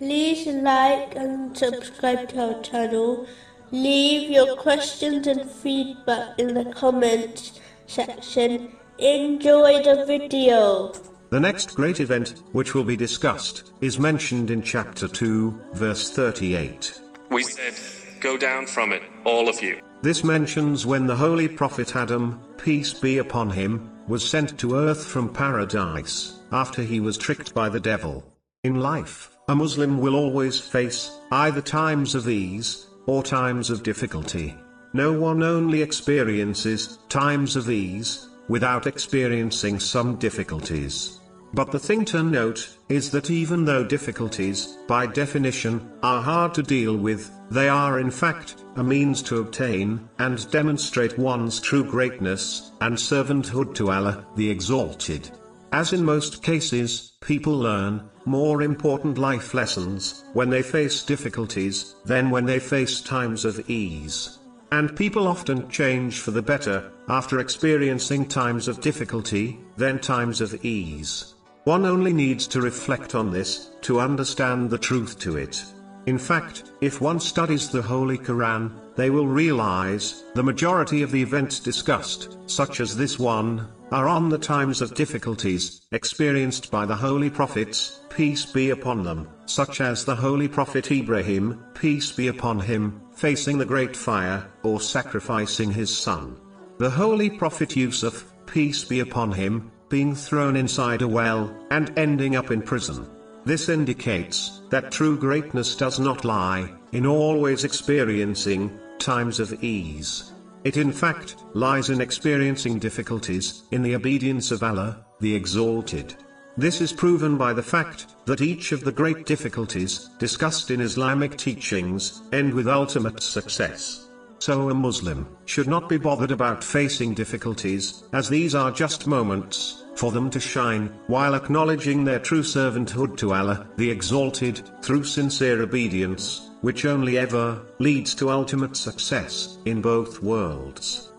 like and subscribe to our channel. Leave your questions and feedback in the comments section. Enjoy the video. The next great event, which will be discussed, is mentioned in chapter 2, verse 38. We said, Go down from it, all of you. This mentions when the holy prophet Adam, peace be upon him, was sent to earth from paradise, after he was tricked by the devil. In life, a Muslim will always face either times of ease or times of difficulty. No one only experiences times of ease without experiencing some difficulties. But the thing to note is that even though difficulties, by definition, are hard to deal with, they are in fact a means to obtain and demonstrate one's true greatness and servanthood to Allah, the Exalted. As in most cases, people learn more important life lessons when they face difficulties than when they face times of ease. And people often change for the better after experiencing times of difficulty than times of ease. One only needs to reflect on this, to understand the truth to it. In fact, if one studies the Holy Quran, they will realize, the majority of the events discussed, such as this one, are on the times of difficulties, experienced by the Holy Prophets, peace be upon them, such as the Holy Prophet Ibrahim, peace be upon him, facing the great fire, or sacrificing his son. The Holy Prophet Yusuf, peace be upon him, being thrown inside a well, and ending up in prison. This indicates that true greatness does not lie in always experiencing times of ease. It in fact lies in experiencing difficulties in the obedience of Allah, the Exalted. This is proven by the fact that each of the great difficulties discussed in Islamic teachings end with ultimate success. So a Muslim should not be bothered about facing difficulties, as these are just moments for them to shine, while acknowledging their true servanthood to Allah, the Exalted, through sincere obedience, which only ever leads to ultimate success in both worlds.